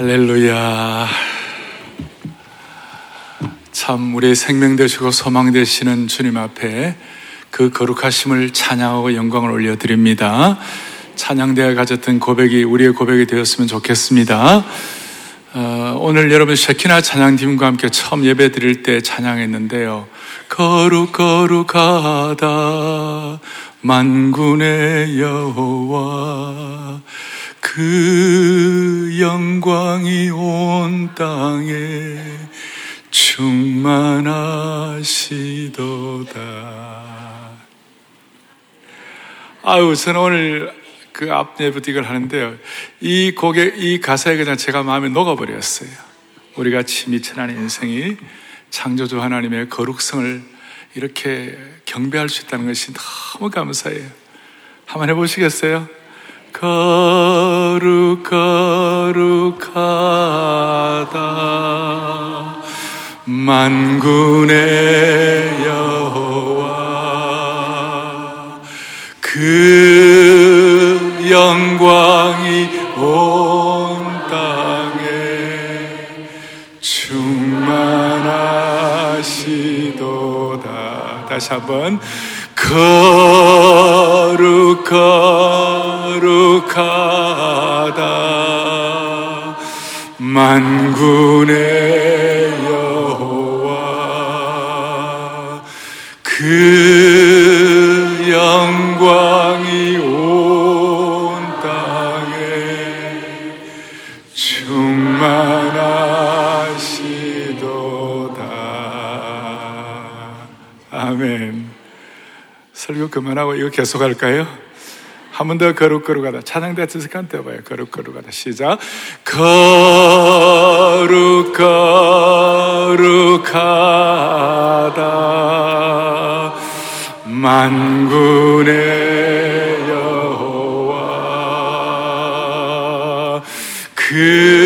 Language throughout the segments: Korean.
할렐루야. 참 우리의 생명 되시고 소망 되시는 주님 앞에 그 거룩하심을 찬양하고 영광을 올려 드립니다. 찬양대가 가졌던 고백이 우리의 고백이 되었으면 좋겠습니다. 어, 오늘 여러분 쉐키나 찬양팀과 함께 처음 예배 드릴 때 찬양했는데요. 거룩 거룩하다 만군의 여호와 그 영광이 온 땅에 충만하시도다. 아유, 저는 오늘 그 앞내부딕을 하는데요. 이 곡의, 이 가사에 그냥 제가 마음에 녹아버렸어요. 우리 같이 미천한 인생이 창조주 하나님의 거룩성을 이렇게 경배할 수 있다는 것이 너무 감사해요. 한번 해보시겠어요? 거룩 거룩하다. 만군의 여호와 그 영광이 온 땅에 충만하시도다. 다시 한번. 거룩 거룩하다. 만군의 여호와 그 영광이 그만하고 이거 계속 할까요? 한 번 더 거룩거룩하다. 찬양대 드스칸 때봐요. 거룩거룩하다. 시작. 거룩거룩하다. 만군의 여호와 그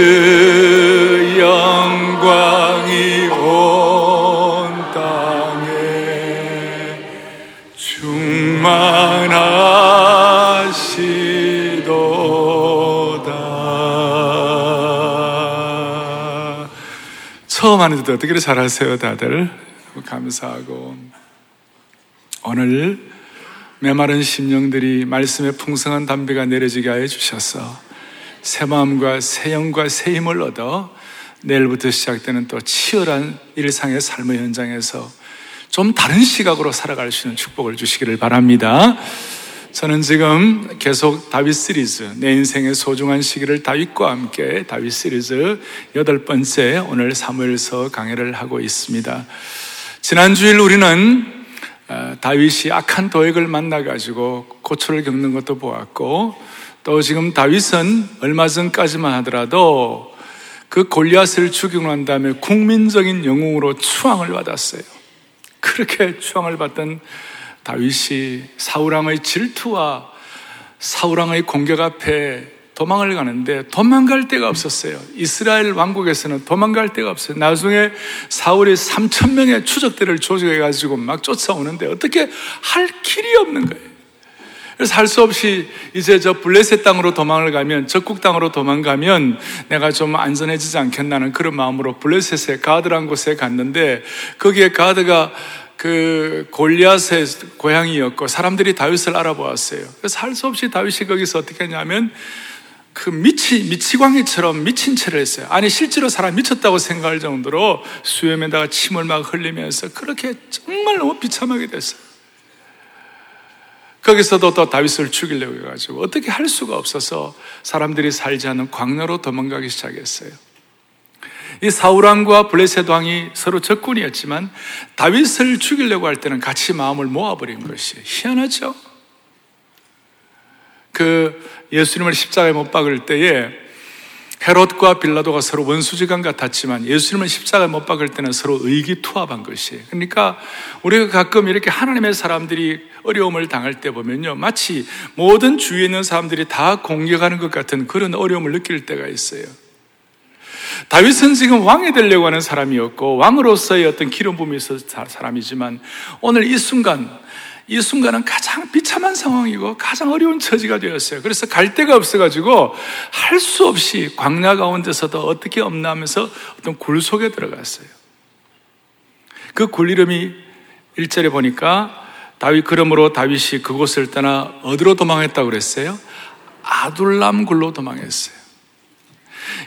처음 하는데도 어떻게 잘하세요, 다들? 감사하고. 오늘 메마른 심령들이 말씀의 풍성한 담배가 내려지게 하여 주셔서 새 마음과 새 영과 새 힘을 얻어 내일부터 시작되는 또 치열한 일상의 삶의 현장에서 좀 다른 시각으로 살아갈 수 있는 축복을 주시기를 바랍니다. 저는 지금 계속 다윗 시리즈, 내 인생의 소중한 시기를 다윗과 함께 다윗 시리즈 여덟 번째 오늘 사무엘서 강해를 하고 있습니다. 지난 주일 우리는 어, 다윗이 악한 도액을 만나가지고 고초를 겪는 것도 보았고 또 지금 다윗은 얼마 전까지만 하더라도 그 골리앗을 죽이고 난 다음에 국민적인 영웅으로 추앙을 받았어요. 그렇게 추앙을 받던 다윗이 사우랑의 질투와 사우랑의 공격 앞에 도망을 가는데 도망갈 데가 없었어요. 이스라엘 왕국에서는 도망갈 데가 없어요. 나중에 사울이 3천 명의 추적대를 조직해 가지고 막 쫓아오는데 어떻게 할 길이 없는 거예요. 그래서 할 수 없이 이제 저 블레셋 땅으로 도망을 가면 적국 땅으로 도망가면 내가 좀 안전해지지 않겠나는 그런 마음으로 블레셋의 가드란 곳에 갔는데 거기에 가드가 그 골리앗의 고향이었고 사람들이 다윗을 알아보았어요. 그래서 할 수 없이 다윗이 거기서 어떻게 했냐면 그 미치, 미치광이처럼 미친 채를 했어요. 아니, 실제로 사람 미쳤다고 생각할 정도로 수염에다가 침을 막 흘리면서 그렇게 정말 너무 비참하게 됐어요. 거기서도 또 다윗을 죽이려고 해가지고 어떻게 할 수가 없어서 사람들이 살지 않는 광야로 도망가기 시작했어요. 이 사울왕과 블레셋 왕이 서로 적군이었지만 다윗을 죽이려고 할 때는 같이 마음을 모아버린 것이 희한하죠? 그 예수님을 십자가에 못 박을 때에 헤롯과 빌라도가 서로 원수지간 같았지만 예수님을 십자가에 못 박을 때는 서로 의기투합한 것이에요. 그러니까 우리가 가끔 이렇게 하나님의 사람들이 어려움을 당할 때 보면요. 마치 모든 주위에 있는 사람들이 다 공격하는 것 같은 그런 어려움을 느낄 때가 있어요. 다윗은 지금 왕이 되려고 하는 사람이었고 왕으로서의 어떤 기름 부음이 있었던 사람이지만 오늘 이 순간 이 순간은 가장 비참한 상황이고 가장 어려운 처지가 되었어요. 그래서 갈 데가 없어가지고 할 수 없이 광야 가운데서도 어떻게 없나 하면서 어떤 굴 속에 들어갔어요. 그 굴 이름이 1절에 보니까 다윗 그러므로 다윗이 그곳을 떠나 어디로 도망했다고 그랬어요? 아둘람 굴로 도망했어요.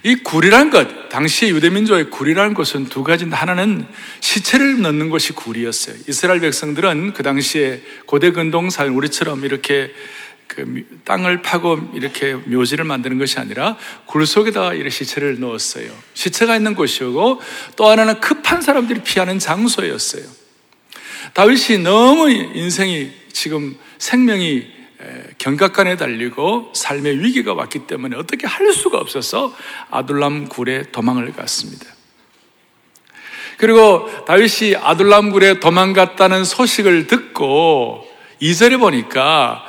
이 굴이란 것, 당시 유대민족의 굴이라는 것은 두 가지인데 하나는 시체를 넣는 것이 굴이었어요. 이스라엘 백성들은 그 당시에 고대 근동산 우리처럼 이렇게 그 땅을 파고 이렇게 묘지를 만드는 것이 아니라 굴 속에다가 이렇게 시체를 넣었어요. 시체가 있는 곳이고 또 하나는 급한 사람들이 피하는 장소였어요. 다윗이 너무 인생이 지금 생명이 경각간에 달리고 삶의 위기가 왔기 때문에 어떻게 할 수가 없어서 아둘람 굴에 도망을 갔습니다. 그리고 다윗이 아둘람 굴에 도망갔다는 소식을 듣고 이절에 보니까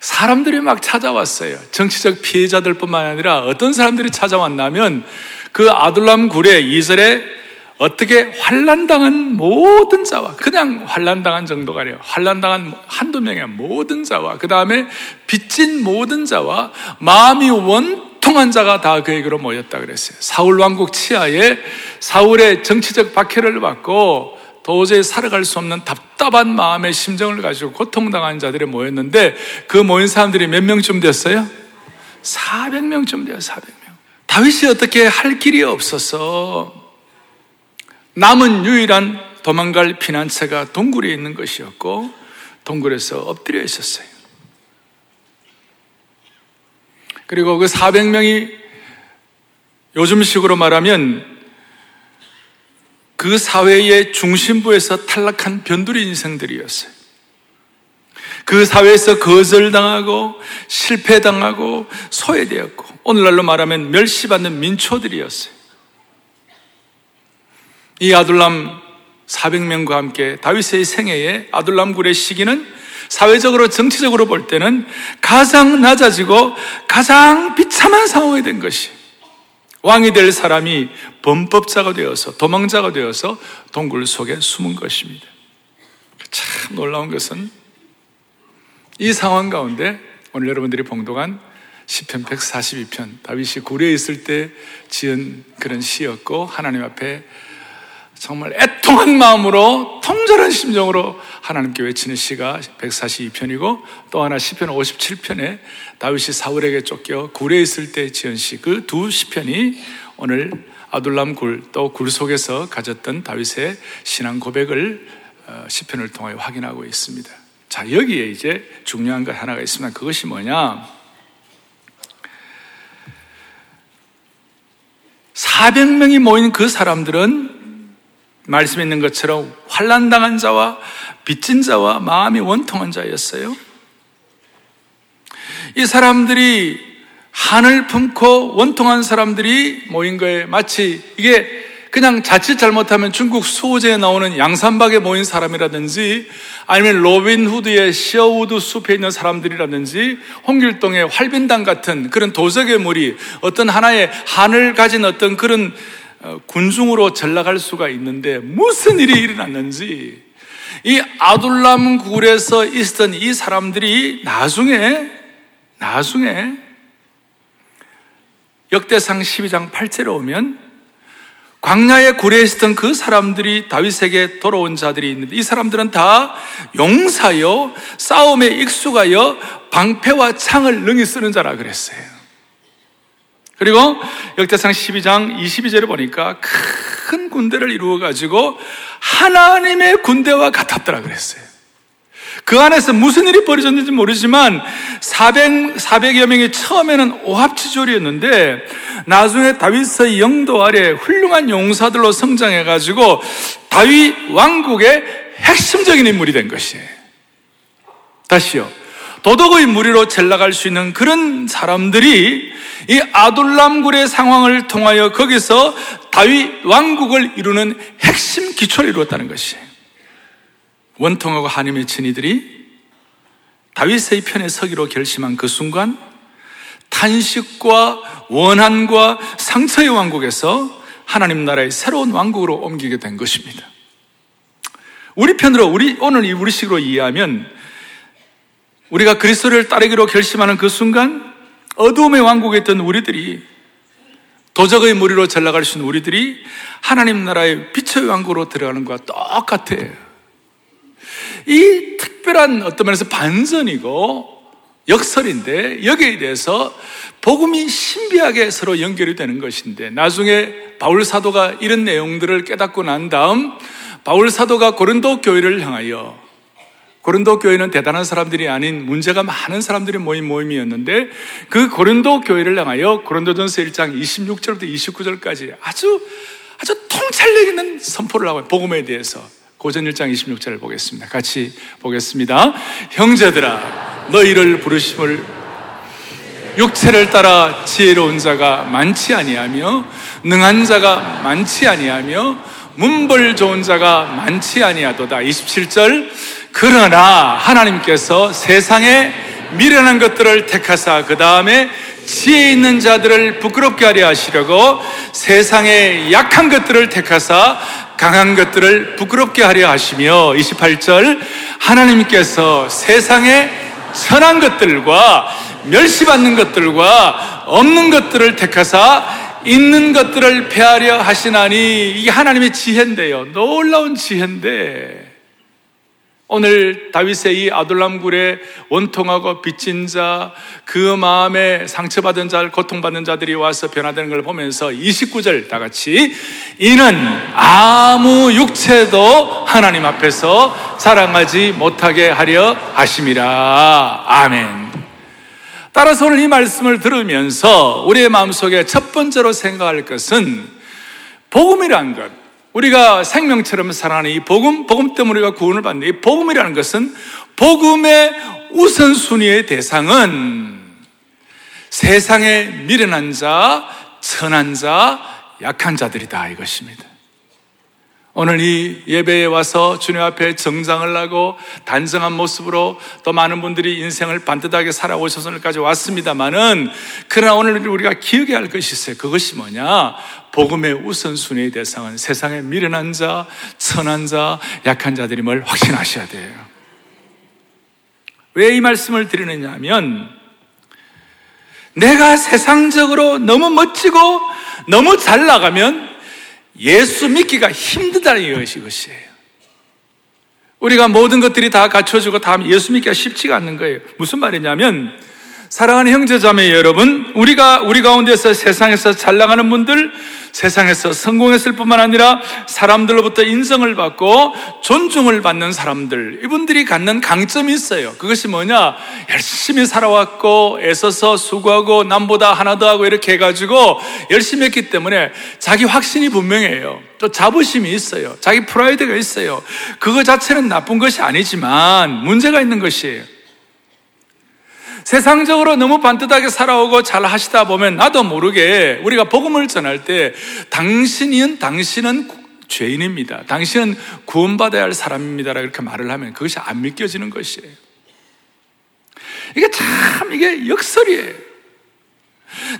사람들이 막 찾아왔어요. 정치적 피해자들뿐만 아니라 어떤 사람들이 찾아왔냐면 그 아둘람 굴에 이절에 어떻게 환란당한 모든 자와 그냥 환란당한 정도가 아니에요. 환란당한 한두 명의 모든 자와 그 다음에 빚진 모든 자와 마음이 원통한 자가 다 그에게로 모였다 그랬어요. 사울 왕국 치하에 사울의 정치적 박해를 받고 도저히 살아갈 수 없는 답답한 마음의 심정을 가지고 고통당한 자들이 모였는데 그 모인 사람들이 몇 명쯤 됐어요? 400명쯤 돼요, 400명. 다윗이 어떻게 할 길이 없어서 남은 유일한 도망갈 피난처가 동굴에 있는 것이었고 동굴에서 엎드려 있었어요. 그리고 그 400명이 요즘식으로 말하면 그 사회의 중심부에서 탈락한 변두리 인생들이었어요. 그 사회에서 거절당하고 실패당하고 소외되었고 오늘날로 말하면 멸시받는 민초들이었어요. 이 아둘람 400명과 함께 다윗의 생애에 아둘람 굴의 시기는 사회적으로 정치적으로 볼 때는 가장 낮아지고 가장 비참한 상황이 된 것이 왕이 될 사람이 범법자가 되어서 도망자가 되어서 동굴 속에 숨은 것입니다. 참 놀라운 것은 이 상황 가운데 오늘 여러분들이 봉독한 시편 142편 다윗이 굴에 있을 때 지은 그런 시였고 하나님 앞에 정말 애통한 마음으로 통절한 심정으로 하나님께 외치는 시가 142편이고 또 하나 시편 57편에 다윗이 사울에게 쫓겨 굴에 있을 때 지은 시 그 두 시편이 오늘 아둘람 굴 또 굴 속에서 가졌던 다윗의 신앙 고백을 어, 시편을 통해 확인하고 있습니다. 자, 여기에 이제 중요한 것 하나가 있습니다. 그것이 뭐냐? 400명이 모인 그 사람들은 말씀에 있는 것처럼 환란 당한 자와 빚진 자와 마음이 원통한 자였어요. 이 사람들이 한을 품고 원통한 사람들이 모인 거에 마치 이게 그냥 자칫 잘못하면 중국 수호지에 나오는 양산박에 모인 사람이라든지 아니면 로빈 후드의 셔우드 숲에 있는 사람들이라든지 홍길동의 활빈당 같은 그런 도적의 무리 어떤 하나의 한을 가진 어떤 그런 어, 군중으로 전락할 수가 있는데 무슨 일이 일어났는지 이 아둘람 굴에서 있었던 이 사람들이 나중에 나중에 역대상 12장 8절에 오면 광야의 굴에 있었던 그 사람들이 다윗에게 돌아온 자들이 있는데 이 사람들은 다 용사여 싸움에 익숙하여 방패와 창을 능히 쓰는 자라 그랬어요. 그리고 역대상 12장 22절에 보니까 큰 군대를 이루어 가지고 하나님의 군대와 같았더라 그랬어요. 그 안에서 무슨 일이 벌어졌는지 모르지만 400, 400여 명이 처음에는 오합지졸이었는데 나중에 다윗의 영도 아래 훌륭한 용사들로 성장해가지고 다윗 왕국의 핵심적인 인물이 된 것이에요. 다시요. 도덕의 무리로 전락할 수 있는 그런 사람들이 이 아둘람굴의 상황을 통하여 거기서 다윗 왕국을 이루는 핵심 기초를 이루었다는 것이에요. 원통하고 한이 맺힌 이들이 다윗의 편에 서기로 결심한 그 순간 탄식과 원한과 상처의 왕국에서 하나님 나라의 새로운 왕국으로 옮기게 된 것입니다. 우리 편으로 우리 오늘 이 우리식으로 이해하면 우리가 그리스도를 따르기로 결심하는 그 순간 어두움의 왕국에 있던 우리들이 도적의 무리로 전락할 수 있는 우리들이 하나님 나라의 빛의 왕국으로 들어가는 것과 똑같아요. 이 특별한 어떤 면에서 반전이고 역설인데 여기에 대해서 복음이 신비하게 서로 연결이 되는 것인데 나중에 바울 사도가 이런 내용들을 깨닫고 난 다음 바울 사도가 고린도 교회를 향하여 고린도 교회는 대단한 사람들이 아닌 문제가 많은 사람들이 모인 모임이었는데 그 고린도 교회를 향하여 고린도전서 1장 26절부터 29절까지 아주 아주 통찰력 있는 선포를 하고 복음에 대해서 고전 1장 26절을 보겠습니다. 같이 보겠습니다. 형제들아 너희를 부르심을 육체를 따라 지혜로운 자가 많지 아니하며 능한 자가 많지 아니하며 문벌 좋은 자가 많지 아니하도다. 27절 그러나 하나님께서 세상에 미련한 것들을 택하사 그 다음에 지혜 있는 자들을 부끄럽게 하려 하시려고 세상에 약한 것들을 택하사 강한 것들을 부끄럽게 하려 하시며 28절 하나님께서 세상에 선한 것들과 멸시받는 것들과 없는 것들을 택하사 있는 것들을 폐하려 하시나니 이게 하나님의 지혜인데요. 놀라운 지혜인데 오늘 다윗의 이 아둘람굴에 원통하고 빚진 자, 그 마음에 상처받은 자, 고통받는 자들이 와서 변화되는 걸 보면서 29절 다 같이 이는 아무 육체도 하나님 앞에서 자랑하지 못하게 하려 하심이라. 아멘. 따라서 오늘 이 말씀을 들으면서 우리의 마음속에 첫 번째로 생각할 것은 복음이란 것. 우리가 생명처럼 살아가는 이 복음, 복음 때문에 우리가 구원을 받는 이 복음이라는 것은 복음의 우선순위의 대상은 세상에 미련한 자, 천한 자, 약한 자들이다 이것입니다. 오늘 이 예배에 와서 주님 앞에 정장을 하고 단정한 모습으로 또 많은 분들이 인생을 반듯하게 살아오셔서 오늘까지 왔습니다만은 그러나 오늘 우리가 기억해야 할 것이 있어요. 그것이 뭐냐? 복음의 우선순위의 대상은 세상에 미련한 자, 천한 자, 약한 자들임을 확신하셔야 돼요. 왜 이 말씀을 드리느냐 하면 내가 세상적으로 너무 멋지고 너무 잘 나가면 예수 믿기가 힘들다는 것이 것이에요. 우리가 모든 것들이 다 갖춰지고 다 예수 믿기가 쉽지가 않는 거예요. 무슨 말이냐면 사랑하는 형제자매 여러분, 우리가 우리 가운데서 세상에서 잘 나가는 분들, 세상에서 성공했을 뿐만 아니라 사람들로부터 인정을 받고 존중을 받는 사람들, 이분들이 갖는 강점이 있어요. 그것이 뭐냐? 열심히 살아왔고, 애써서 수고하고, 남보다 하나 더 하고 이렇게 해가지고 열심히 했기 때문에 자기 확신이 분명해요. 또 자부심이 있어요. 자기 프라이드가 있어요. 그거 자체는 나쁜 것이 아니지만 문제가 있는 것이에요. 세상적으로 너무 반듯하게 살아오고 잘 하시다 보면 나도 모르게 우리가 복음을 전할 때 당신은 당신은 죄인입니다. 당신은 구원받아야 할 사람입니다. 이렇게 말을 하면 그것이 안 믿겨지는 것이에요. 이게 참 이게 역설이에요.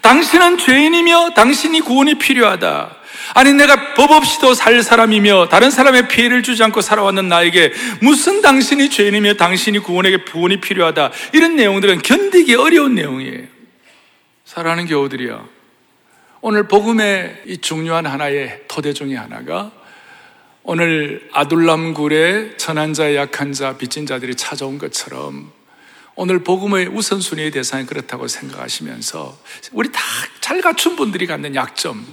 당신은 죄인이며 당신이 구원이 필요하다. 아니 내가 법 없이도 살 사람이며 다른 사람의 피해를 주지 않고 살아왔는 나에게 무슨 당신이 죄인이며 당신이 구원에게 구원이 필요하다. 이런 내용들은 견디기 어려운 내용이에요. 사랑하는 교우들이요 오늘 복음의 이 중요한 하나의 토대 중의 하나가 오늘 아둘람굴에 천한 자, 약한 자, 빚진 자들이 찾아온 것처럼 오늘 복음의 우선순위의 대상이 그렇다고 생각하시면서 우리 다 잘 갖춘 분들이 갖는 약점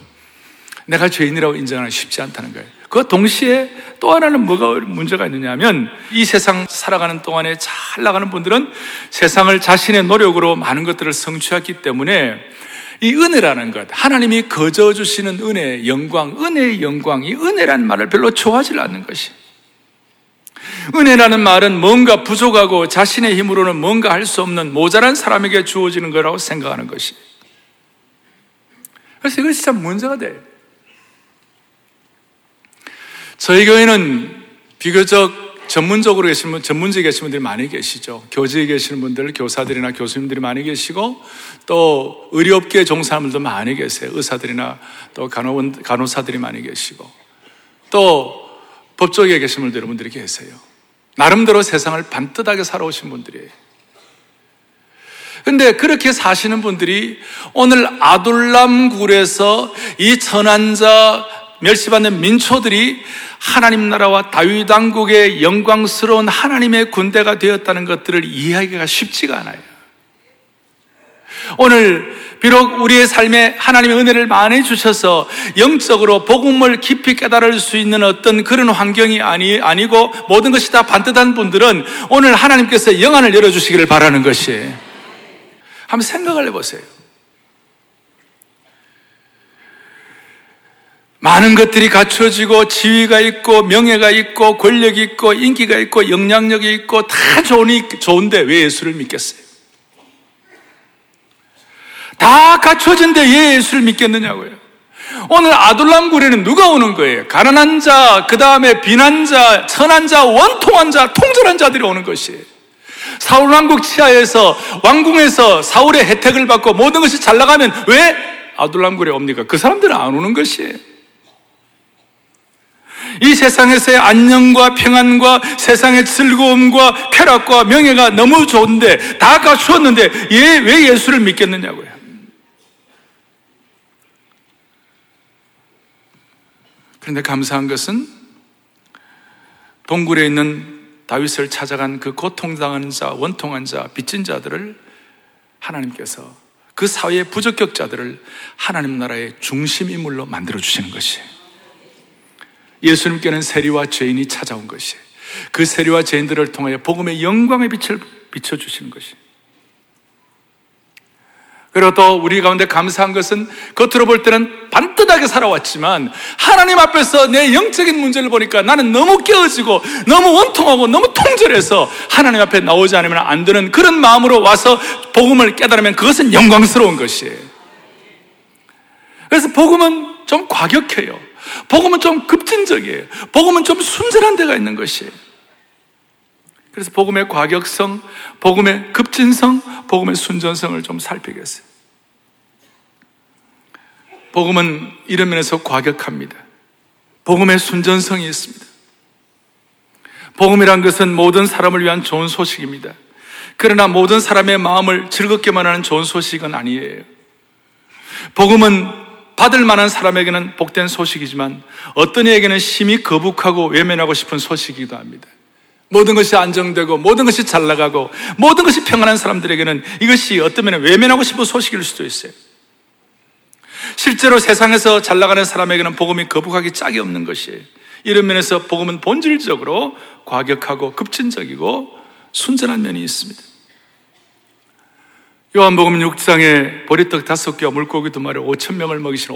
내가 죄인이라고 인정하는 쉽지 않다는 거예요. 그 동시에 또 하나는 뭐가 문제가 있느냐 하면 이 세상 살아가는 동안에 잘 나가는 분들은 세상을 자신의 노력으로 많은 것들을 성취했기 때문에 이 은혜라는 것, 하나님이 거저 주시는 은혜, 영광, 은혜의 영광, 이 은혜라는 말을 별로 좋아하지 않는 것이. 은혜라는 말은 뭔가 부족하고 자신의 힘으로는 뭔가 할 수 없는 모자란 사람에게 주어지는 거라고 생각하는 것이. 그래서 이것이 참 문제가 돼요. 저희 교회는 비교적 전문적으로 계신 분, 전문직에 계신 분들이 많이 계시죠. 교직에 계시는 분들, 교사들이나 교수님들이 많이 계시고, 또 의료업계에 종사하는 분들도 많이 계세요. 의사들이나 또 간호, 간호사들이 많이 계시고, 또 법조계에 계신 분들 여러분들이 계세요. 나름대로 세상을 반듯하게 살아오신 분들이에요. 근데 그렇게 사시는 분들이 오늘 아둘람 굴에서 이 천한자 멸시받는 민초들이 하나님 나라와 다윗 왕국의 영광스러운 하나님의 군대가 되었다는 것들을 이해하기가 쉽지가 않아요. 오늘 비록 우리의 삶에 하나님의 은혜를 많이 주셔서 영적으로 복음을 깊이 깨달을 수 있는 어떤 그런 환경이 아니, 아니고 모든 것이 다 반듯한 분들은 오늘 하나님께서 영안을 열어주시기를 바라는 것이 한번 생각을 해보세요. 많은 것들이 갖추어지고 지위가 있고 명예가 있고 권력이 있고 인기가 있고 영향력이 있고 다 좋으니 좋은데 왜 예수를 믿겠어요? 다 갖춰진데 왜 예수를 믿겠느냐고요. 오늘 아둘람 굴에는 누가 오는 거예요? 가난한 자, 그 다음에 비난 자, 천한 자, 원통한 자, 통절한 자들이 오는 것이에요. 사울 왕국 치하에서 왕궁에서 사울의 혜택을 받고 모든 것이 잘 나가면 왜 아둘람 굴에 옵니까? 그 사람들은 안 오는 것이에요. 이 세상에서의 안녕과 평안과 세상의 즐거움과 쾌락과 명예가 너무 좋은데 다 갖추었는데 왜 예수를 믿겠느냐고요. 그런데 감사한 것은 동굴에 있는 다윗을 찾아간 그 고통당한 자, 원통한 자, 빚진 자들을 하나님께서 그 사회의 부적격자들을 하나님 나라의 중심 인물로 만들어 주시는 것이에요. 예수님께는 세리와 죄인이 찾아온 것이에요. 그 세리와 죄인들을 통하여 복음의 영광의 빛을 비춰 주시는 것이에요. 그리고 또 우리 가운데 감사한 것은 겉으로 볼 때는 반듯하게 살아왔지만 하나님 앞에서 내 영적인 문제를 보니까 나는 너무 깨어지고 너무 원통하고 너무 통절해서 하나님 앞에 나오지 않으면 안 되는 그런 마음으로 와서 복음을 깨달으면 그것은 영광스러운 것이에요. 그래서 복음은 좀 과격해요. 복음은 좀 급진적이에요. 복음은 좀 순전한 데가 있는 것이에요. 그래서 복음의 과격성, 복음의 급진성, 복음의 순전성을 좀 살피겠어요. 복음은 이런 면에서 과격합니다. 복음의 순전성이 있습니다. 복음이란 것은 모든 사람을 위한 좋은 소식입니다. 그러나 모든 사람의 마음을 즐겁게만 하는 좋은 소식은 아니에요. 복음은 받을 만한 사람에게는 복된 소식이지만 어떤 이에게는 심히 거북하고 외면하고 싶은 소식이기도 합니다. 모든 것이 안정되고 모든 것이 잘 나가고 모든 것이 평안한 사람들에게는 이것이 어떤 면에 외면하고 싶은 소식일 수도 있어요. 실제로 세상에서 잘 나가는 사람에게는 복음이 거북하기 짝이 없는 것이에요. 이런 면에서 복음은 본질적으로 과격하고 급진적이고 순전한 면이 있습니다. 요한복음 6장에 보리떡 다섯 개와 물고기 두 마리 5천 명을 먹이신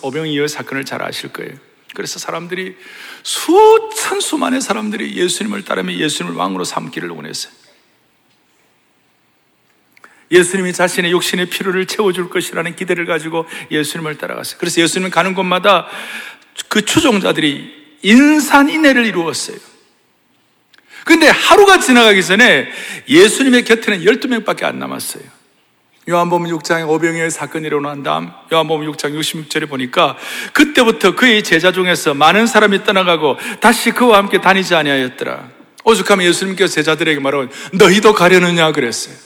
오병이어 사건을 잘 아실 거예요. 그래서 사람들이 수천 수만의 사람들이 예수님을 따르며 예수님을 왕으로 삼기를 원했어요. 예수님이 자신의 육신의 필요를 채워줄 것이라는 기대를 가지고 예수님을 따라갔어요. 그래서 예수님 가는 곳마다 그 추종자들이 인산인해를 이루었어요. 근데 하루가 지나가기 전에 예수님의 곁에는 12명밖에 안 남았어요. 요한복음 6장에 오병이의 사건이 일어난 다음 요한복음 6장 66절에 보니까 그때부터 그의 제자 중에서 많은 사람이 떠나가고 다시 그와 함께 다니지 아니하였더라. 오죽하면 예수님께서 제자들에게 말하고 너희도 가려느냐 그랬어요.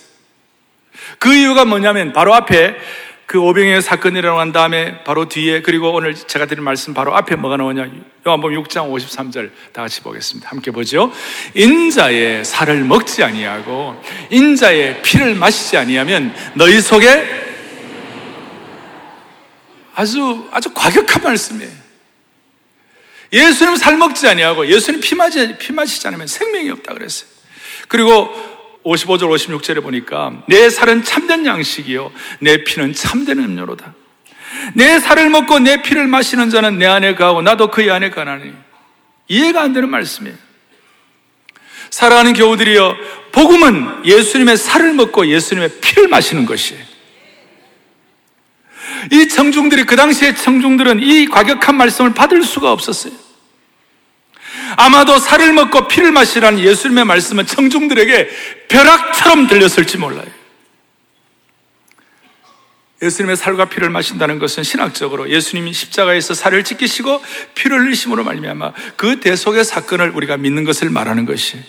그 이유가 뭐냐면 바로 앞에 그 오병의 사건이 일어난 다음에 바로 뒤에 그리고 오늘 제가 드린 말씀 바로 앞에 뭐가 나오냐 요한복음 6장 53절 다 같이 보겠습니다. 함께 보죠. 인자의 살을 먹지 아니하고 인자의 피를 마시지 아니하면 너희 속에 아주 아주 과격한 말씀이에요. 예수님 살 먹지 아니하고 예수님 피 마시 피 마시지 않으면 생명이 없다 그랬어요. 그리고 55절 56절에 보니까 내 살은 참된 양식이요 내 피는 참된 음료로다. 내 살을 먹고 내 피를 마시는 자는 내 안에 가고 나도 그의 안에 가나니 이해가 안 되는 말씀이에요. 사랑하는 교우들이여 복음은 예수님의 살을 먹고 예수님의 피를 마시는 것이에요. 이 청중들이 그 당시의 청중들은 이 과격한 말씀을 받을 수가 없었어요. 아마도 살을 먹고 피를 마시라는 예수님의 말씀은 청중들에게 벼락처럼 들렸을지 몰라요. 예수님의 살과 피를 마신다는 것은 신학적으로 예수님이 십자가에서 살을 지키시고 피를 흘리심으로 말미암아 그 대속의 사건을 우리가 믿는 것을 말하는 것이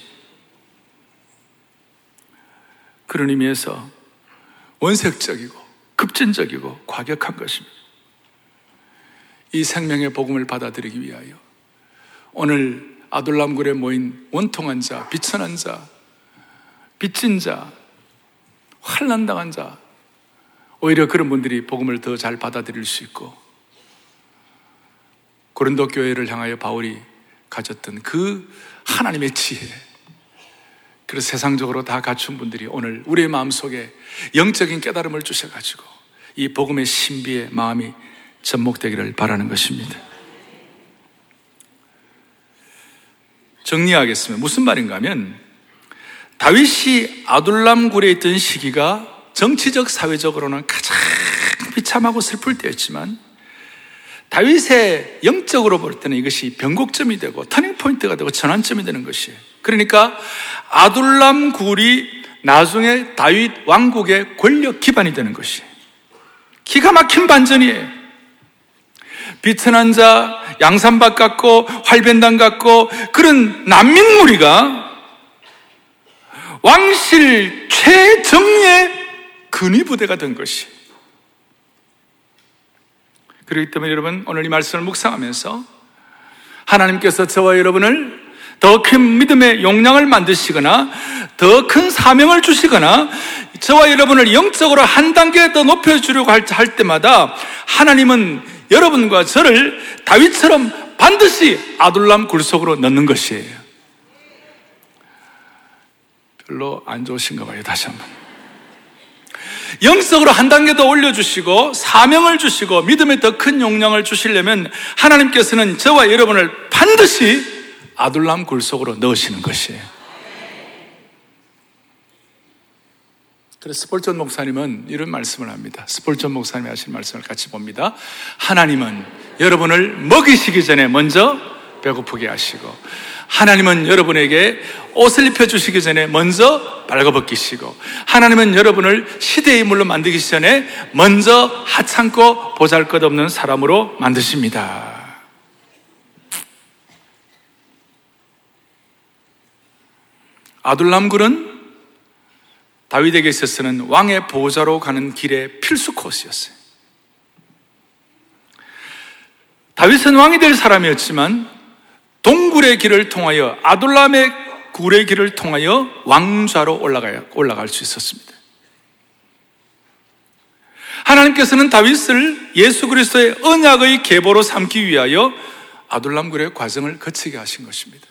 그런 의미에서 원색적이고 급진적이고 과격한 것입니다. 이 생명의 복음을 받아들이기 위하여 오늘 아둘람굴에 모인 원통한 자, 비천한 자, 빚진 자, 환난당한 자, 오히려 그런 분들이 복음을 더 잘 받아들일 수 있고 고린도 교회를 향하여 바울이 가졌던 그 하나님의 지혜, 그래서 세상적으로 다 갖춘 분들이 오늘 우리의 마음속에 영적인 깨달음을 주셔가지고 이 복음의 신비의 마음이 접목되기를 바라는 것입니다. 정리하겠습니다. 무슨 말인가 하면 다윗이 아둘람 굴에 있던 시기가 정치적 사회적으로는 가장 비참하고 슬플 때였지만 다윗의 영적으로 볼 때는 이것이 변곡점이 되고 터닝 포인트가 되고 전환점이 되는 것이에요. 그러니까 아둘람 굴이 나중에 다윗 왕국의 권력 기반이 되는 것이에요. 기가 막힌 반전이에요. 비천한 자, 양산밭 같고 활변당 같고 그런 난민 무리가 왕실 최정예 근위 부대가 된 것이. 그렇기 때문에 여러분 오늘 이 말씀을 묵상하면서 하나님께서 저와 여러분을 더 큰 믿음의 용량을 만드시거나 더 큰 사명을 주시거나 저와 여러분을 영적으로 한 단계 더 높여주려고 할 때마다 하나님은 여러분과 저를 다윗처럼 반드시 아둘람 굴속으로 넣는 것이에요. 별로 안 좋으신가 봐요, 다시 한 번. 영적으로 한 단계 더 올려주시고, 사명을 주시고, 믿음의 더큰 용량을 주시려면 하나님께서는 저와 여러분을 반드시 아둘람 굴속으로 넣으시는 것이에요. 그래서 스폴전 목사님은 이런 말씀을 합니다. 스폴전 목사님이 하신 말씀을 같이 봅니다. 하나님은 여러분을 먹이시기 전에 먼저 배고프게 하시고, 하나님은 여러분에게 옷을 입혀주시기 전에 먼저 발가벗기시고, 하나님은 여러분을 시대의 물로 만들기 전에 먼저 하찮고 보잘 것 없는 사람으로 만드십니다. 아둘람굴은 다윗에게 있어서는 왕의 보호자로 가는 길의 필수 코스였어요. 다윗은 왕이 될 사람이었지만 동굴의 길을 통하여 아둘람의 굴의 길을 통하여 왕좌로 올라갈 수 있었습니다. 하나님께서는 다윗을 예수 그리스도의 언약의 계보로 삼기 위하여 아둘람 굴의 과정을 거치게 하신 것입니다.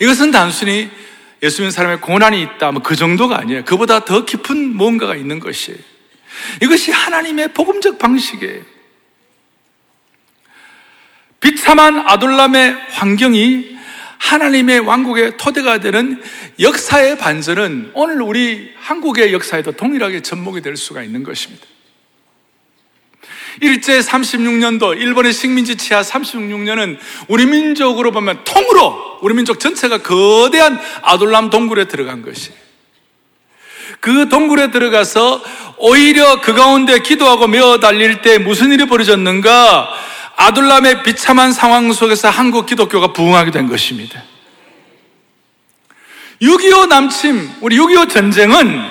이것은 단순히 예수 믿는 사람의 고난이 있다, 뭐 그 정도가 아니에요. 그보다 더 깊은 뭔가가 있는 것이에요. 이것이 하나님의 복음적 방식이에요. 비참한 아둘람의 환경이 하나님의 왕국의 토대가 되는 역사의 반전은 오늘 우리 한국의 역사에도 동일하게 접목이 될 수가 있는 것입니다. 일제 36년도 일본의 식민지 치하 36년은 우리 민족으로 보면 통으로 우리 민족 전체가 거대한 아둘람 동굴에 들어간 것이. 그 동굴에 들어가서 오히려 그 가운데 기도하고 메어 달릴 때 무슨 일이 벌어졌는가? 아둘람의 비참한 상황 속에서 한국 기독교가 부흥하게 된 것입니다. 6.25 남침, 우리 6.25 전쟁은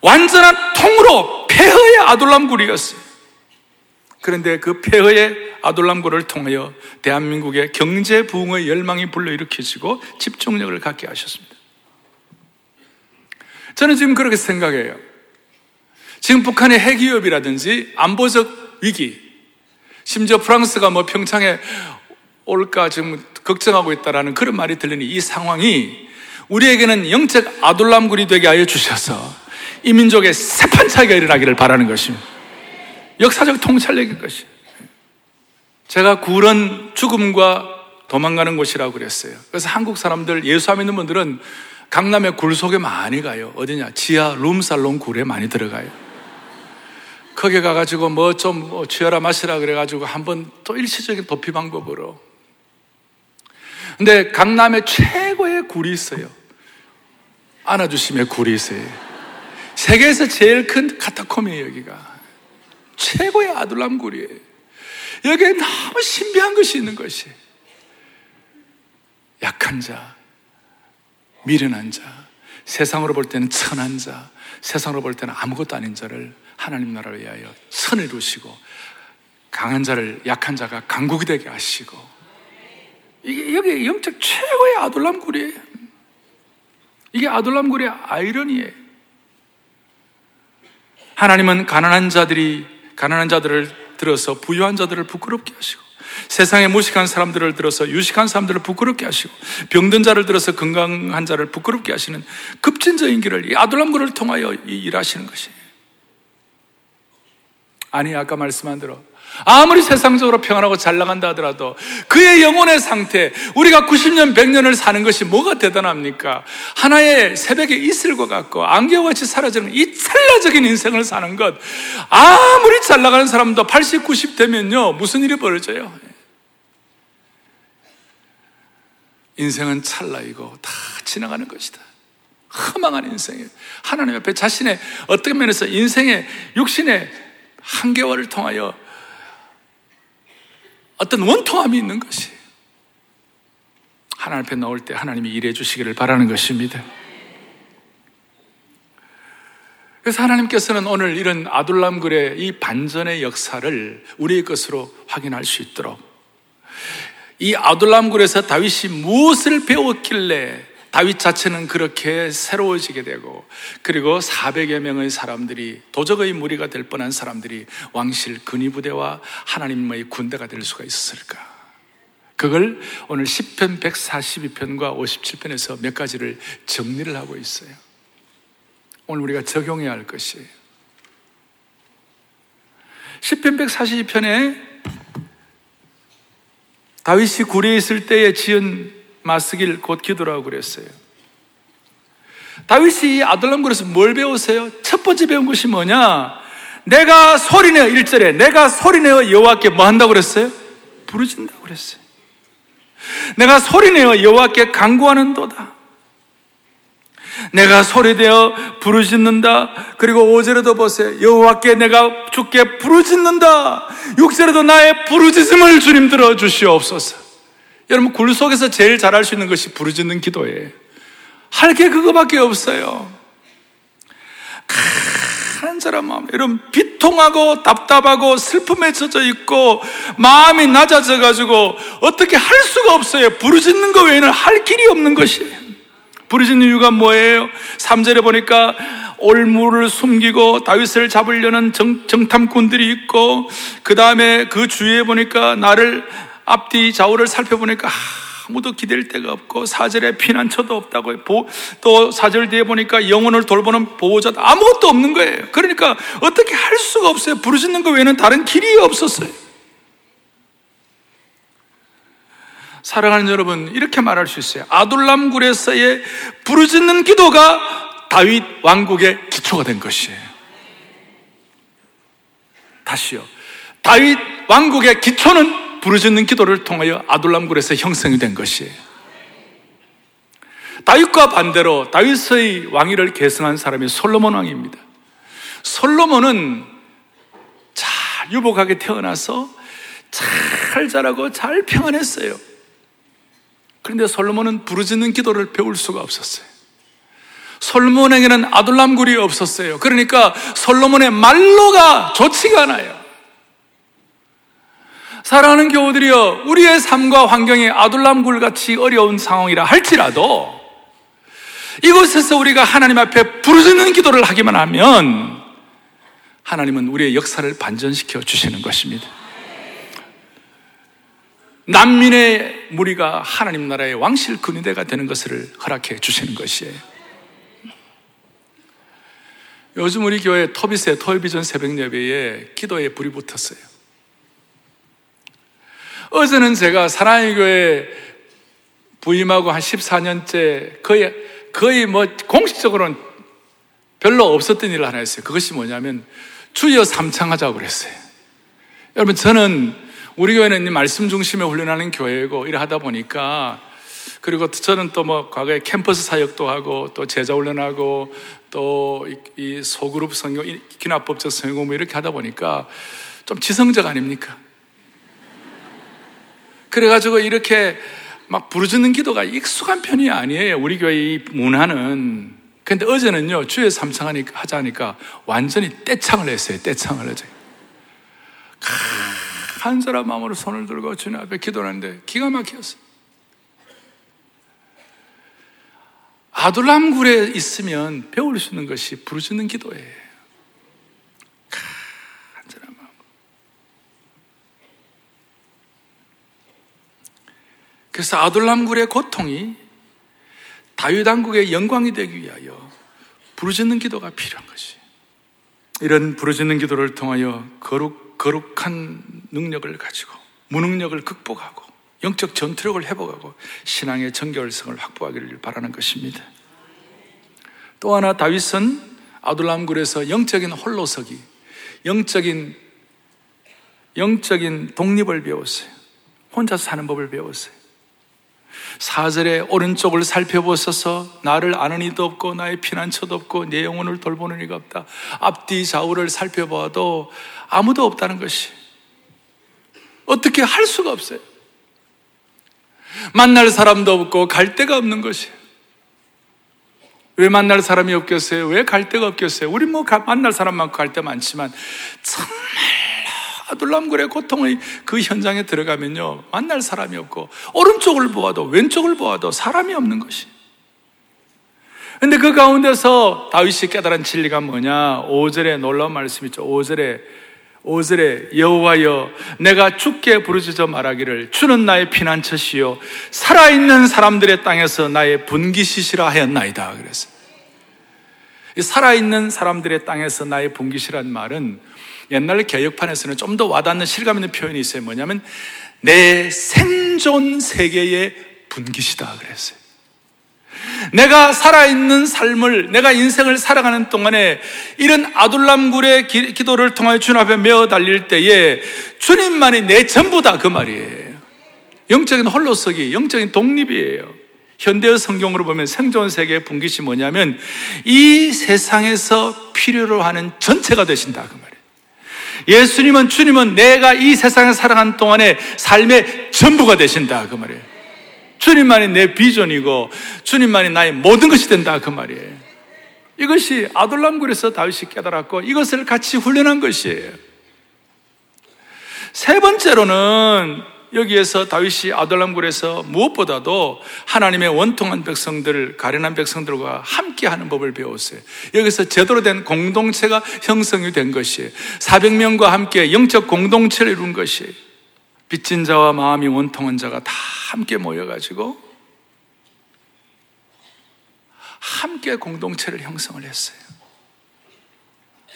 완전한 통으로 폐허의 아둘람 굴이었어요. 그런데 그 폐허의 아둘람고를 통하여 대한민국의 경제 부흥의 열망이 불러일으켜지고 집중력을 갖게 하셨습니다. 저는 지금 그렇게 생각해요. 지금 북한의 핵위협이라든지 안보적 위기, 심지어 프랑스가 뭐 평창에 올까 지금 걱정하고 있다라는 그런 말이 들리니 이 상황이 우리에게는 영적 아둘람굴이 되게 하여 주셔서 이 민족의 세판차기가 일어나기를 바라는 것입니다. 역사적 통찰력일 것이. 제가 굴은 죽음과 도망가는 곳이라고 그랬어요. 그래서 한국 사람들 예수 믿는 분들은 강남의 굴 속에 많이 가요. 어디냐? 지하 룸살롱 굴에 많이 들어가요. 거기 가가지고 뭐좀 뭐 취하라 마시라 그래가지고 한번 또 일시적인 도피 방법으로. 근데 강남에 최고의 굴이 있어요. 안아주심의 굴이 있어요. 세계에서 제일 큰 카타콤이에요, 여기가. 최고의 아둘람굴이에요. 여기에 너무 신비한 것이 있는 것이 약한 자, 미련한 자, 세상으로 볼 때는 천한 자, 세상으로 볼 때는 아무것도 아닌 자를 하나님 나라를 위하여 선을 이루시고 강한 자를 약한 자가 강국이 되게 하시고 이게 여기 영적 최고의 아둘람 굴이에요. 이게 아둘람 굴의 아이러니에요. 하나님은 가난한 자들이 가난한 자들을 들어서 부유한 자들을 부끄럽게 하시고 세상에 무식한 사람들을 들어서 유식한 사람들을 부끄럽게 하시고 병든 자를 들어서 건강한 자를 부끄럽게 하시는 급진적인 길을 이 아둘람굴을 통하여 일하시는 것이에요. 아니 아까 말씀한 대로 아무리 세상적으로 평안하고 잘 나간다 하더라도 그의 영혼의 상태, 우리가 90년, 100년을 사는 것이 뭐가 대단합니까? 하나의 새벽에 이슬과 같고 안개같이 사라지는 이 찰나적인 인생을 사는 것. 아무리 잘 나가는 사람도 80, 90 되면요, 무슨 일이 벌어져요? 인생은 찰나이고 다 지나가는 것이다. 허망한 인생이에요. 하나님 앞에 자신의 어떤 면에서 인생의 육신의 한계화를 통하여 어떤 원통함이 있는 것이 하나님 앞에 나올 때 하나님이 일해 주시기를 바라는 것입니다. 그래서 하나님께서는 오늘 이런 아둘람굴의 이 반전의 역사를 우리의 것으로 확인할 수 있도록 이 아둘람굴에서 다윗이 무엇을 배웠길래 다윗 자체는 그렇게 새로워지게 되고 그리고 400여 명의 사람들이 도적의 무리가 될 뻔한 사람들이 왕실 근위부대와 하나님의 군대가 될 수가 있었을까? 그걸 오늘 10편 142편과 57편에서 몇 가지를 정리를 하고 있어요. 오늘 우리가 적용해야 할 것이에요. 10편 142편에 다윗이 굴에 있을 때에 지은 마스길 곧 기도라고 그랬어요. 다윗이 아들람굴에서 뭘 배우세요? 첫 번째 배운 것이 뭐냐? 내가 소리내어 1절에 내가 소리내어 여호와께 뭐 한다고 그랬어요? 부르진다고 그랬어요. 내가 소리내어 여호와께 간구하는도다. 내가 소리되어 부르짖는다. 그리고 5절에도 보세요. 여호와께 내가 주께 부르짖는다. 6절에도 나의 부르짖음을 주님 들어 주시옵소서. 여러분 굴 속에서 제일 잘할 수 있는 것이 부르짖는 기도예요. 할 게 그거밖에 없어요. 한 사람 마음, 여러분 비통하고 답답하고 슬픔에 젖어 있고 마음이 낮아져 가지고 어떻게 할 수가 없어요. 부르짖는 거 외에는 할 길이 없는 것이에요. 부르짖는 이유가 뭐예요? 3절에 보니까 올무를 숨기고 다윗을 잡으려는 정, 정탐꾼들이 있고 그 다음에 그 주위에 보니까 나를 앞뒤 좌우를 살펴보니까 아무도 기댈 데가 없고 사절에 피난처도 없다고 또 사절 뒤에 보니까 영혼을 돌보는 보호자도 아무것도 없는 거예요. 그러니까 어떻게 할 수가 없어요. 부르짖는 것 외에는 다른 길이 없었어요. 사랑하는 여러분, 이렇게 말할 수 있어요. 아둘람 굴에서의 부르짖는 기도가 다윗 왕국의 기초가 된 것이에요. 다시요. 다윗 왕국의 기초는 부르짖는 기도를 통하여 아둘람굴에서 형성이 된 것이에요. 다윗과 반대로 다윗의 왕위를 계승한 사람이 솔로몬 왕입니다. 솔로몬은 잘 유복하게 태어나서 잘 자라고 잘 평안했어요. 그런데 솔로몬은 부르짖는 기도를 배울 수가 없었어요. 솔로몬에게는 아둘람굴이 없었어요. 그러니까 솔로몬의 말로가 좋지가 않아요. 사랑하는 교우들이여, 우리의 삶과 환경이 아둘람굴 같이 어려운 상황이라 할지라도 이곳에서 우리가 하나님 앞에 부르짖는 기도를 하기만 하면 하나님은 우리의 역사를 반전시켜 주시는 것입니다. 난민의 무리가 하나님 나라의 왕실 근위대가 되는 것을 허락해 주시는 것이에요. 요즘 우리 교회 터비스의 토요비전 새벽 예배에 기도에 불이 붙었어요. 어제는 제가 사랑의 교회 부임하고 한 14년째 거의, 거의 뭐 공식적으로는 별로 없었던 일을 하나 했어요. 그것이 뭐냐면 주여 삼창하자고 그랬어요. 여러분, 저는 우리 교회는 말씀 중심에 훈련하는 교회고 이래 하다 보니까 그리고 저는 또 뭐 과거에 캠퍼스 사역도 하고 또 제자 훈련하고 또 이 소그룹 성경, 기납법적 성경 뭐 이렇게 하다 보니까 좀 지성적 아닙니까? 그래가지고 이렇게 막 부르짖는 기도가 익숙한 편이 아니에요. 우리 교회 이 문화는. 근데 어제는요, 주에 삼창하니까, 하자니까 완전히 떼창을 했어요. 떼창을 어제. 간절한 마음으로 손을 들고 주님 앞에 기도하는데 기가 막혔어요. 아둘람굴에 있으면 배울 수 있는 것이 부르짖는 기도예요. 간절한 마음. 그래서 아둘람굴의 고통이 다윗 왕국의 영광이 되기 위하여 부르짖는 기도가 필요한 것이. 이런 부르짖는 기도를 통하여 거룩 거룩한 능력을 가지고 무능력을 극복하고 영적 전투력을 회복하고 신앙의 정결성을 확보하기를 바라는 것입니다. 또 하나 다윗은 아둘람굴에서 영적인 홀로서기, 영적인 영적인 독립을 배웠어요. 혼자 사는 법을 배웠어요. 사절에 오른쪽을 살펴보소서 나를 아는 이도 없고 나의 피난처도 없고 내 영혼을 돌보는 이가 없다. 앞뒤 좌우를 살펴봐도 아무도 없다는 것이 어떻게 할 수가 없어요. 만날 사람도 없고 갈 데가 없는 것이. 왜 만날 사람이 없겠어요? 왜 갈 데가 없겠어요? 우리 뭐 만날 사람 많고 갈 데 많지만 정말 아둘람굴의 고통의 그 현장에 들어가면요 만날 사람이 없고 오른쪽을 보아도 왼쪽을 보아도 사람이 없는 것이. 근데 그 가운데서 다윗이 깨달은 진리가 뭐냐? 5절에 놀라운 말씀 있죠. 5절에 5절에 여호와여 내가 죽게 부르짖어 말하기를 주는 나의 피난처시요 살아있는 사람들의 땅에서 나의 분기시시라 하였나이다 그랬어요. 살아있는 사람들의 땅에서 나의 분기시란 말은 옛날 개혁판에서는 좀 더 와닿는 실감 있는 표현이 있어요. 뭐냐면 내 생존 세계의 분기시다 그랬어요. 내가 살아있는 삶을, 내가 인생을 살아가는 동안에 이런 아둘람굴의 기, 도를 통하여 주님 앞에 메어 달릴 때에 주님만이 내 전부다 그 말이에요. 영적인 홀로서기, 영적인 독립이에요. 현대의 성경으로 보면 생존 세계의 분기시 뭐냐면 이 세상에서 필요로 하는 전체가 되신다 그 말이에요. 예수님은 주님은 내가 이 세상에 살아간 동안에 삶의 전부가 되신다 그 말이에요. 주님만이 내 비전이고 주님만이 나의 모든 것이 된다 그 말이에요. 이것이 아둘람굴에서 다윗이 깨달았고 이것을 같이 훈련한 것이에요. 세 번째로는 여기에서 다윗이 아둘람굴에서 무엇보다도 하나님의 원통한 백성들, 가련한 백성들과 함께 하는 법을 배웠어요. 여기서 제대로 된 공동체가 형성이 된 것이에요. 400명과 함께 영적 공동체를 이룬 것이에요. 빚진 자와 마음이 원통한 자가 다 함께 모여가지고 함께 공동체를 형성을 했어요.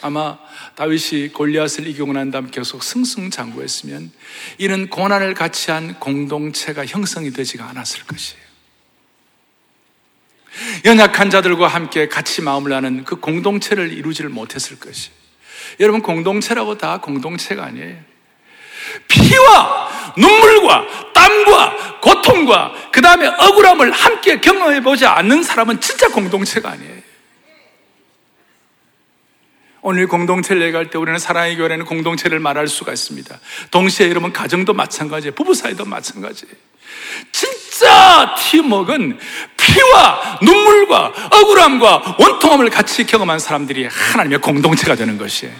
아마 다윗이 골리앗을 이기고 난 다음 계속 승승장구했으면 이런 고난을 같이 한 공동체가 형성이 되지가 않았을 것이에요. 연약한 자들과 함께 같이 마음을 나는 그 공동체를 이루지를 못했을 것이에요. 여러분 공동체라고 다 공동체가 아니에요. 피와 눈물과 땀과 고통과 그 다음에 억울함을 함께 경험해 보지 않는 사람은 진짜 공동체가 아니에요. 오늘 공동체를 얘기할 때 우리는 사랑의 교회는 공동체를 말할 수가 있습니다. 동시에 여러분 가정도 마찬가지예요. 부부 사이도 마찬가지예요. 진짜 팀워크는 피와 눈물과 억울함과 원통함을 같이 경험한 사람들이 하나님의 공동체가 되는 것이에요.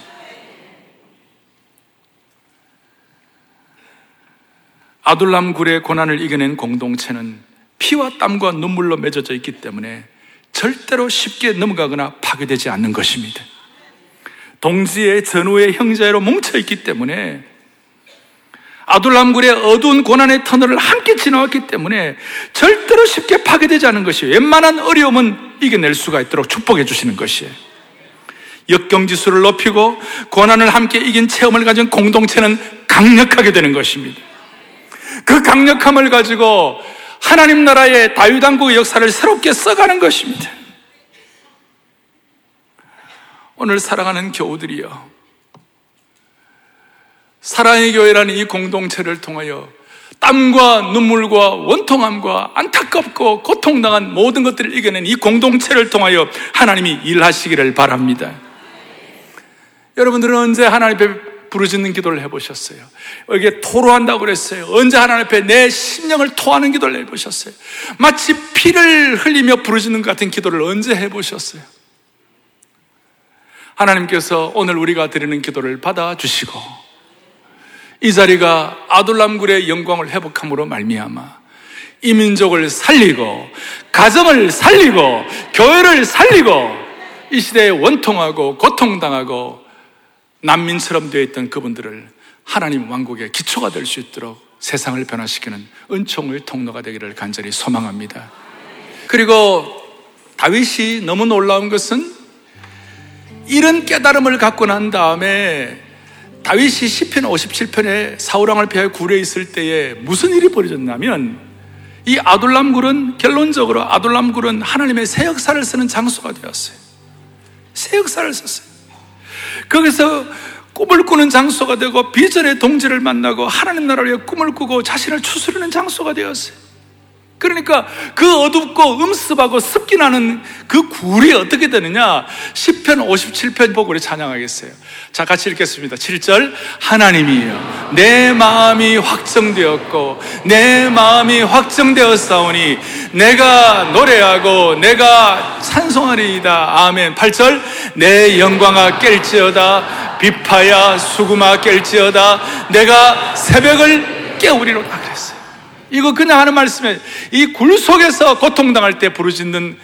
아둘람 굴의 고난을 이겨낸 공동체는 피와 땀과 눈물로 맺어져 있기 때문에 절대로 쉽게 넘어가거나 파괴되지 않는 것입니다. 동지의 전후의 형제로 뭉쳐있기 때문에 아둘람굴의 어두운 고난의 터널을 함께 지나왔기 때문에 절대로 쉽게 파괴되지 않은 것이 웬만한 어려움은 이겨낼 수가 있도록 축복해 주시는 것이에요. 역경지수를 높이고 고난을 함께 이긴 체험을 가진 공동체는 강력하게 되는 것입니다. 그 강력함을 가지고 하나님 나라의 다윗왕국의 역사를 새롭게 써가는 것입니다. 오늘 사랑하는 교우들이여. 사랑의 교회라는 이 공동체를 통하여 땀과 눈물과 원통함과 안타깝고 고통당한 모든 것들을 이겨낸 이 공동체를 통하여 하나님이 일하시기를 바랍니다. 여러분들은 언제 하나님 부르짖는 기도를 해보셨어요? 여기에 토로한다고 그랬어요. 언제 하나님 앞에 내 심령을 토하는 기도를 해보셨어요? 마치 피를 흘리며 부르짖는 것 같은 기도를 언제 해보셨어요? 하나님께서 오늘 우리가 드리는 기도를 받아 주시고 이 자리가 아둘람굴의 영광을 회복함으로 말미암아 이 민족을 살리고 가정을 살리고 교회를 살리고 이 시대에 원통하고 고통당하고 난민처럼 되어 있던 그분들을 하나님 왕국의 기초가 될 수 있도록 세상을 변화시키는 은총의 통로가 되기를 간절히 소망합니다. 그리고 다윗이 너무 놀라운 것은 이런 깨달음을 갖고 난 다음에 다윗이 시편 57편에 사울왕을 피하여 굴에 있을 때에 무슨 일이 벌어졌냐면 이 아둘람 굴은 결론적으로 아둘람 굴은 하나님의 새 역사를 쓰는 장소가 되었어요. 새 역사를 썼어요. 거기서 꿈을 꾸는 장소가 되고 비전의 동지를 만나고 하나님 나라를 위해 꿈을 꾸고 자신을 추스르는 장소가 되었어요. 그러니까 그 어둡고 음습하고 습기 나는 그 굴이 어떻게 되느냐? 10편 57편 보고 우리 찬양하겠어요. 자, 같이 읽겠습니다. 7절. 하나님이여, 내 마음이 확정되었고, 내 마음이 확정되었사오니, 내가 노래하고, 내가 찬송하리이다. 아멘. 8절. 내 영광아 깰지어다. 비파야 수구마 깰지어다. 내가 새벽을 깨우리로다. 그랬어요. 이거 그냥 하는 말씀에 이 굴 속에서 고통당할 때 부르짖는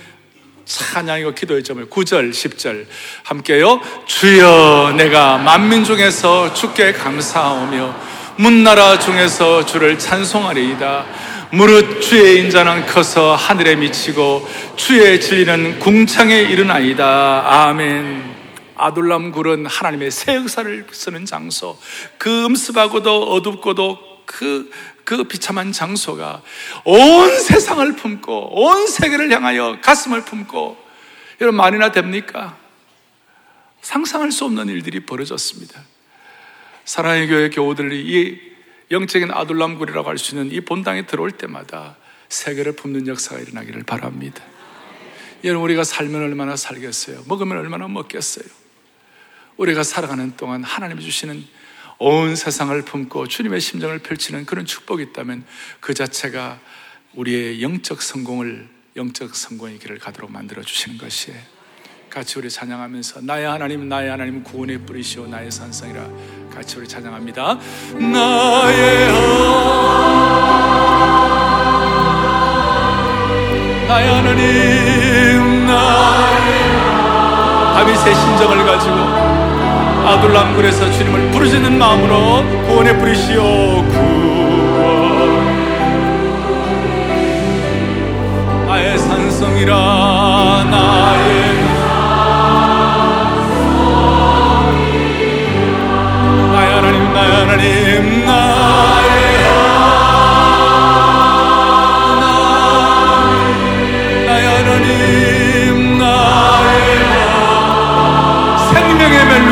찬양이고 기도의 점을 9절, 10절 함께요. 주여 내가 만민 중에서 주께 감사하오며 문나라 중에서 주를 찬송하리이다. 무릇 주의 인자는 커서 하늘에 미치고 주의 진리는 궁창에 이르나이다. 아멘. 아둘람 굴은 하나님의 새 역사를 쓰는 장소. 그 음습하고도 어둡고도 그, 그 비참한 장소가 온 세상을 품고 온 세계를 향하여 가슴을 품고 여러분 말이나 됩니까? 상상할 수 없는 일들이 벌어졌습니다. 사랑의 교회 교우들이 이 영적인 아둘람굴이라고 할 수 있는 이 본당에 들어올 때마다 세계를 품는 역사가 일어나기를 바랍니다. 여러분 우리가 살면 얼마나 살겠어요? 먹으면 얼마나 먹겠어요? 우리가 살아가는 동안 하나님이 주시는 온 세상을 품고 주님의 심정을 펼치는 그런 축복이 있다면 그 자체가 우리의 영적 성공을 영적 성공의 길을 가도록 만들어 주시는 것이에요. 같이 우리 찬양하면서 나의 하나님 나의 하나님 구원의 뿌리시오 나의 산성이라 같이 우리 찬양합니다. 나의 나의 하나님 나의 다윗의 심정을 가지고 아둘람굴에서 주님을 부르짖는 마음으로 구원의 뿌리시오 구원. 나의 산성이라 나의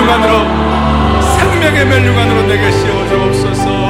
루간으로 생명의 멜루간으로 내게 씌워 주옵소서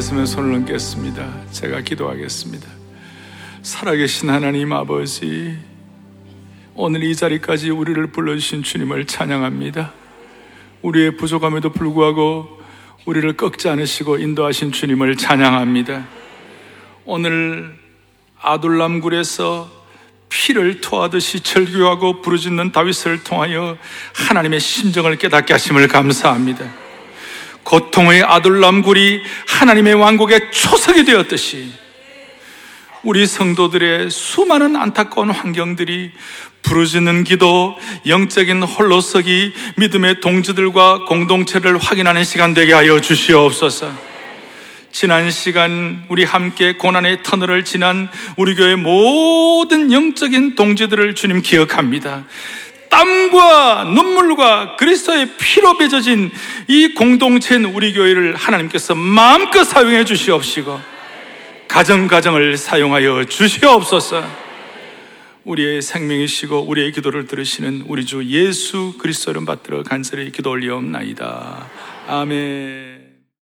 가슴에 손을 얹겠습니다. 제가 기도하겠습니다. 살아계신 하나님 아버지, 오늘 이 자리까지 우리를 불러주신 주님을 찬양합니다. 우리의 부족함에도 불구하고 우리를 꺾지 않으시고 인도하신 주님을 찬양합니다. 오늘 아둘람굴에서 피를 토하듯이 절규하고 부르짖는 다윗을 통하여 하나님의 심정을 깨닫게 하심을 감사합니다. 고통의 아둘람굴이 하나님의 왕국의 초석이 되었듯이 우리 성도들의 수많은 안타까운 환경들이 부르짖는 기도, 영적인 홀로서기, 믿음의 동지들과 공동체를 확인하는 시간 되게 하여 주시옵소서. 지난 시간 우리 함께 고난의 터널을 지난 우리 교회 모든 영적인 동지들을 주님 기억합니다. 땀과 눈물과 그리스도의 피로 빚어진 이 공동체인 우리 교회를 하나님께서 마음껏 사용해 주시옵시고 가정 가정을 사용하여 주시옵소서. 우리의 생명이시고 우리의 기도를 들으시는 우리 주 예수 그리스도를 받들어 간절히 기도 올리옵나이다. 아멘.